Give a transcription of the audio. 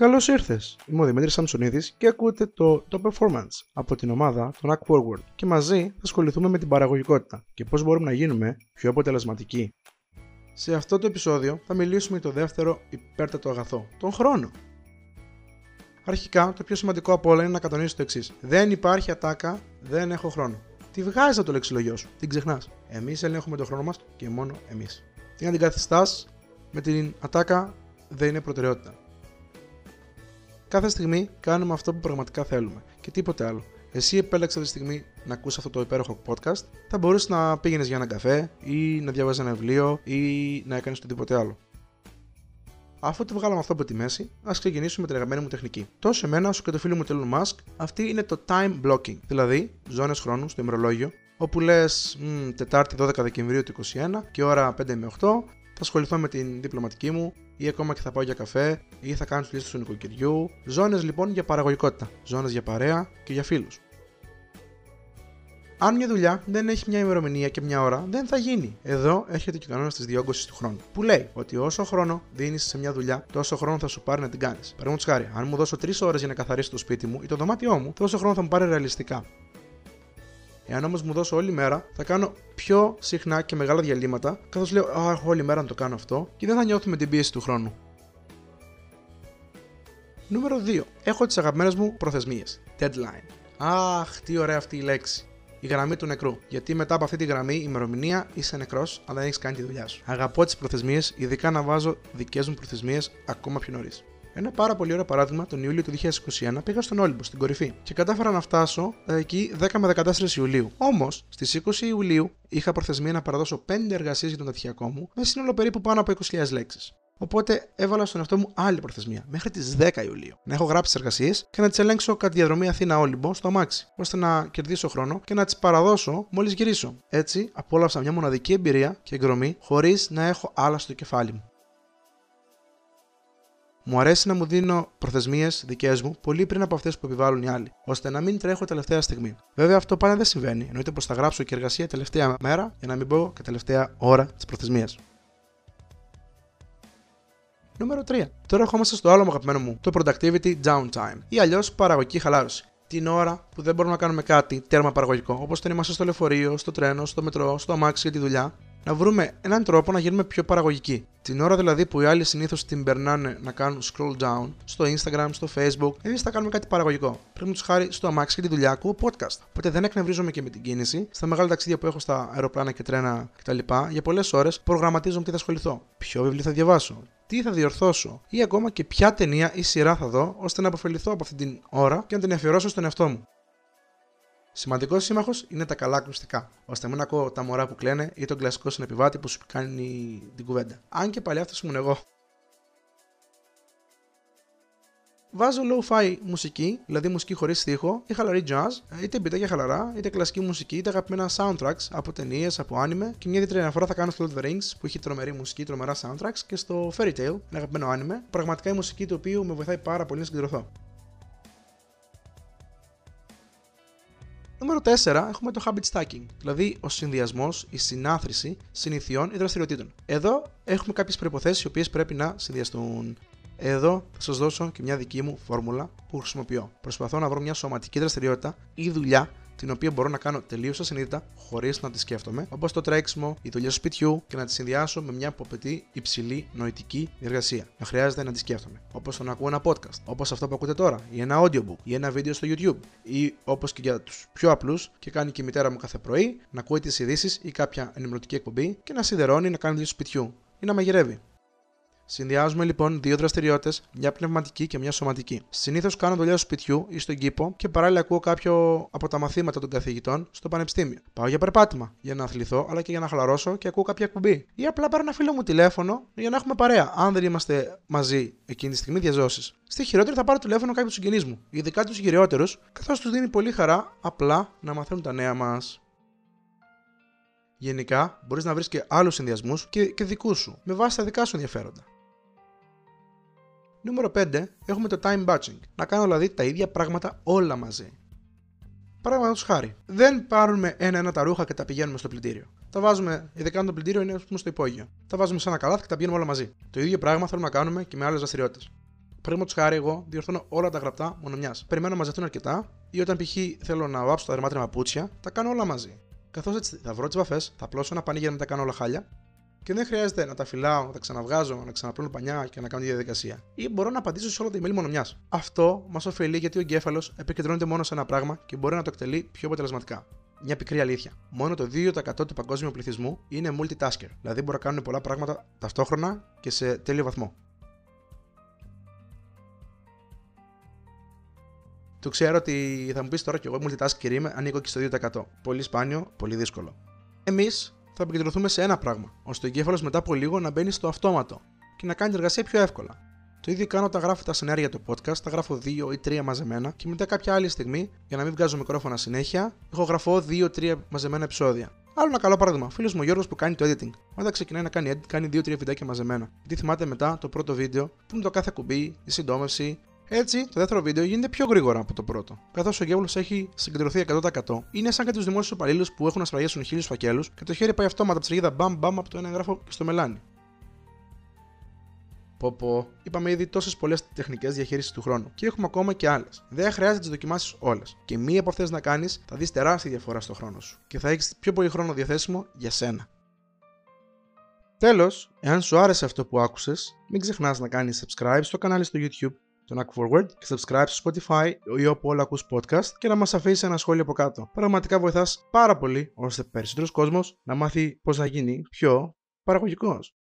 Καλώς ήρθες! Είμαι ο Δημήτρης Σαμσονίδη και ακούτε το Top Performance από την ομάδα των Act Forward και μαζί θα ασχοληθούμε με την παραγωγικότητα και πώς μπορούμε να γίνουμε πιο αποτελεσματικοί. Σε αυτό το επεισόδιο θα μιλήσουμε για το δεύτερο υπέρτατο αγαθό, τον χρόνο. Αρχικά, το πιο σημαντικό από όλα είναι να κατανοήσει το εξής: Δεν υπάρχει ατάκα, δεν έχω χρόνο. Τη βγάζει από το λεξιλογιό σου, την ξεχνάς. Εμείς ελέγχουμε τον χρόνο μας και μόνο εμείς. Τι αντικαθιστάς με την ατάκα δεν είναι προτεραιότητα. Κάθε στιγμή κάνουμε αυτό που πραγματικά θέλουμε και τίποτε άλλο. Εσύ επέλεξε αυτή τη στιγμή να ακούσει αυτό το υπέροχο podcast, θα μπορούσε να πήγαινες για έναν καφέ ή να διαβάζεις ένα βιβλίο ή να έκανες οτιδήποτε άλλο. Αφού το βγάλαμε αυτό από τη μέση, ας ξεκινήσουμε με την αγαπημένη μου τεχνική. Τόσο εμένα όσο και το φίλο μου Elon Musk, αυτή είναι το time blocking, δηλαδή ζώνες χρόνου στο ημερολόγιο, όπου λες Τετάρτη 12 Δεκεμβρίου του 2021 και ώρα 5 με 8, θα ασχοληθώ με την διπλωματική μου ή ακόμα και θα πάω για καφέ ή θα κάνω τις λίστες του νοικοκυριού. Ζώνες λοιπόν για παραγωγικότητα, ζώνες για παρέα και για φίλους. Αν μια δουλειά δεν έχει μια ημερομηνία και μια ώρα, δεν θα γίνει. Εδώ έρχεται και ο κανόνας της διόγκωσης του χρόνου. Που λέει ότι όσο χρόνο δίνεις σε μια δουλειά, τόσο χρόνο θα σου πάρει να την κάνεις. Παραδείγματος χάρη, αν μου δώσω 3 ώρες για να καθαρίσω το σπίτι μου ή το δωμάτιό μου, τόσο χρόνο θα μου πάρει ρεαλιστικά. Εάν όμως μου δώσω όλη μέρα, θα κάνω πιο συχνά και μεγάλα διαλύματα, καθώς λέω Α, έχω όλη μέρα να το κάνω αυτό και δεν θα νιώθουμε την πίεση του χρόνου. Νούμερο 2. Έχω τις αγαπημένες μου προθεσμίες. Deadline. Αχ, τι ωραία αυτή η λέξη. Η γραμμή του νεκρού. Γιατί μετά από αυτή τη γραμμή, η ημερομηνία είσαι νεκρός, αλλά δεν έχεις κάνει τη δουλειά σου. Αγαπώ τις προθεσμίες, ειδικά να βάζω δικές μου προθεσμίες ακόμα πιο νωρίς. Ένα πάρα πολύ ωραίο παράδειγμα, τον Ιούλιο του 2021 πήγα στον Όλυμπο, στην κορυφή, και κατάφερα να φτάσω ε, εκεί 10 με 14 Ιουλίου. Όμως, στις 20 Ιουλίου είχα προθεσμία να παραδώσω 5 εργασίες για τον τατυχιακό μου, με σύνολο περίπου πάνω από 20.000 λέξεις. Οπότε έβαλα στον εαυτό μου άλλη προθεσμία, μέχρι τις 10 Ιουλίου. Να έχω γράψεις τι εργασίες και να τις ελέγξω κατά τη διαδρομή Αθήνα Όλυμπο στο αμάξι, ώστε να κερδίσω χρόνο και να τις παραδώσω μόλις γυρίσω. Έτσι, απόλαυσα μια μοναδική εμπειρία και εγκρομή χωρίς να έχω άλλα στο κεφάλι μου. Μου αρέσει να μου δίνω προθεσμίες δικές μου πολύ πριν από αυτές που επιβάλλουν οι άλλοι, ώστε να μην τρέχω τελευταία στιγμή. Βέβαια, αυτό πάντα δεν συμβαίνει, εννοείται πως θα γράψω και εργασία τελευταία μέρα για να μην πω και τελευταία ώρα της προθεσμίας. Νούμερο 3. Τώρα ερχόμαστε στο άλλο αγαπημένο μου, το productivity downtime ή αλλιώς παραγωγική χαλάρωση. Την ώρα που δεν μπορούμε να κάνουμε κάτι τέρμα παραγωγικό, όπως το είμαστε στο λεωφορείο, στο τρένο, στο μετρό, στο αμάξι για τη δουλειά, να βρούμε έναν τρόπο να γίνουμε πιο παραγωγικοί. Την ώρα δηλαδή που οι άλλοι συνήθως την περνάνε να κάνουν scroll down στο Instagram, στο Facebook, εμείς θα κάνουμε κάτι παραγωγικό. Πρέπει να τους χάρη στο αμάξι και τη δουλειά ακούω podcast. Οπότε δεν εκνευρίζομαι και με την κίνηση. Στα μεγάλα ταξίδια που έχω στα αεροπλάνα και τρένα κτλ. Για πολλές ώρες προγραμματίζω τι θα ασχοληθώ, ποιο βιβλίο θα διαβάσω, τι θα διορθώσω ή ακόμα και ποια ταινία ή σειρά θα δω ώστε να αποφεληθώ από αυτή την ώρα και να την αφιερώσω στον εαυτό μου. Σημαντικός σύμμαχος είναι τα καλά ακουστικά, ώστε μην ακούω τα μωρά που κλαίνε ή τον κλασικό συνεπιβάτη που σου κάνει την κουβέντα. Αν και παλιά αυτός ήμουν εγώ. Βάζω low-fi μουσική, δηλαδή μουσική χωρίς στίχο ή χαλαρή jazz, είτε μπιτάκια χαλαρά, είτε κλασική μουσική, είτε αγαπημένα soundtracks από ταινίες, από anime. Και μια ιδιαίτερη αναφορά θα κάνω στο Lord of the Rings που έχει τρομερή μουσική, τρομερά soundtracks και στο Fairy Tail, ένα αγαπημένο anime. Πραγματικά η μουσική του οποίου με βοηθάει πάρα πολύ να συγκεντρωθώ. Νούμερο 4 έχουμε το habit stacking, δηλαδή ο συνδυασμός, η συνάθρηση συνηθιών ή δραστηριοτήτων. Εδώ έχουμε κάποιες προποθέσει οι οποίες πρέπει να συνδυαστούν. Εδώ θα σας δώσω και μια δική μου φόρμουλα που χρησιμοποιώ. Προσπαθώ να βρω μια σωματική δραστηριότητα ή δουλειά την οποία μπορώ να κάνω τελείως ασυνείδητα χωρίς να τη σκέφτομαι, όπως το τρέξιμο, η δουλειά του σπιτιού και να τη συνδυάσω με μια που απαιτεί υψηλή νοητική διεργασία. Να χρειάζεται να τη σκέφτομαι. Όπως το να ακούω ένα podcast, όπως αυτό που ακούτε τώρα, ή ένα audiobook, ή ένα βίντεο στο YouTube, ή όπως και για τους πιο απλούς και κάνει και η μητέρα μου κάθε πρωί να ακούει τις ειδήσεις ή κάποια ενημερωτική εκπομπή και να σιδερώνει να κάνει δουλειά του σπιτιού ή να μαγειρεύει. Συνδυάζουμε λοιπόν δύο δραστηριότητες, μια πνευματική και μια σωματική. Συνήθως κάνω δουλειά στο σπιτιού ή στον κήπο και παράλληλα ακούω κάποιο από τα μαθήματα των καθηγητών στο πανεπιστήμιο. Πάω για περπάτημα για να αθληθώ αλλά και για να χαλαρώσω και ακούω κάποια εκπομπή. Ή απλά πάρω ένα φίλο μου τηλέφωνο για να έχουμε παρέα. Αν δεν είμαστε μαζί εκείνη τη στιγμή, διαζώσεις. Στη χειρότερη θα πάρω τηλέφωνο κάποιου συγγενείς μου, ειδικά τους γυριότερου, καθώς τους δίνει πολύ χαρά απλά να μαθαίνουν τα νέα μας. Γενικά, μπορείς να βρεις και άλλους συνδυασμούς και, και δικούς σου, με βάση τα δικά σου ενδιαφέροντα. Νούμερο 5 έχουμε το time batching. Να κάνω δηλαδή τα ίδια πράγματα όλα μαζί. Παραδείγματος χάρη, δεν πάρουμε ένα-ένα τα ρούχα και τα πηγαίνουμε στο πλυντήριο. Τα βάζουμε, ειδικά αν το πλυντήριο είναι πούμε, στο υπόγειο. Τα βάζουμε σε ένα καλάθι και τα πηγαίνουμε όλα μαζί. Το ίδιο πράγμα θέλουμε να κάνουμε και με άλλες δραστηριότητες. Παραδείγματος χάρη, εγώ διορθώνω όλα τα γραπτά μόνο μιας. Περιμένω να μαζευτούν αρκετά ή όταν π.χ. θέλω να βάψω τα δερμάτινα παπούτσια, τα κάνω όλα μαζί. Καθώς έτσι θα βρω τις βαφέ, θα πλώσω ένα πανί για να τα κάνω όλα χάλια και δεν χρειάζεται να τα φυλάω, να τα ξαναβγάζω, να ξαναπλώνω πανιά και να κάνω τη διαδικασία. Ή μπορώ να απαντήσω σε όλα τα email μόνο μιας. Αυτό μας ωφελεί γιατί ο εγκέφαλος επικεντρώνεται μόνο σε ένα πράγμα και μπορεί να το εκτελεί πιο αποτελεσματικά. Μια πικρή αλήθεια. Μόνο το 2% του παγκόσμιου πληθυσμού είναι multitasker, δηλαδή μπορεί να κάνουν πολλά πράγματα ταυτόχρονα και σε τέλειο βαθμό. Το ξέρω ότι θα μου πεις τώρα κι εγώ multitasker είμαι, ανήκω και στο 2%. Πολύ σπάνιο, πολύ δύσκολο. Εμείς θα επικεντρωθούμε σε ένα πράγμα, ώστε ο εγκέφαλος μετά από λίγο να μπαίνει στο αυτόματο και να κάνει την εργασία πιο εύκολα. Το ίδιο κάνω όταν γράφω τα σενάρια του podcast, τα γράφω 2 ή 3 μαζεμένα και μετά κάποια άλλη στιγμή, για να μην βγάζω μικρόφωνα συνέχεια, έχω γραφώ 2-3 μαζεμένα επεισόδια. Άλλο ένα καλό παράδειγμα, φίλος μου Γιώργος που κάνει το editing. Όταν ξεκινάει να κάνει edit, κάνει 2-3 βιντεάκια μαζεμένα. Γιατί θυμάται μετά το πρώτο βίντεο, που είναι το κάθε κουμπί, η συντόμευση, έτσι, το δεύτερο βίντεο γίνεται πιο γρήγορα από το πρώτο. Καθώς ο Γκέμπλο έχει συγκεντρωθεί 100%, είναι σαν και του δημόσιους υπαλλήλους που έχουν να σφραγίσουν χίλιους φακέλους και το χέρι πάει αυτόματα από τη σελίδα μπαμ μπαμ από το ένα εγγράφο και στο μελάνι. Πω πω, είπαμε ήδη τόσες πολλές τεχνικές διαχείρισης του χρόνου και έχουμε ακόμα και άλλες. Δεν χρειάζεται να τις δοκιμάσεις όλες. Και μία από αυτές να κάνεις θα δεις τεράστια διαφορά στο χρόνο σου και θα έχεις πιο πολύ χρόνο διαθέσιμο για σένα. Τέλος, εάν σου άρεσε αυτό που άκουσες, μην ξεχνάς να κάνεις subscribe στο κανάλι στο YouTube τον Act Forward και subscribe στο Spotify ή όπου όλα ακούς podcast και να μας αφήσεις ένα σχόλιο από κάτω. Πραγματικά βοηθάς πάρα πολύ ώστε περισσότερος κόσμος να μάθει πώς να γίνει πιο παραγωγικός.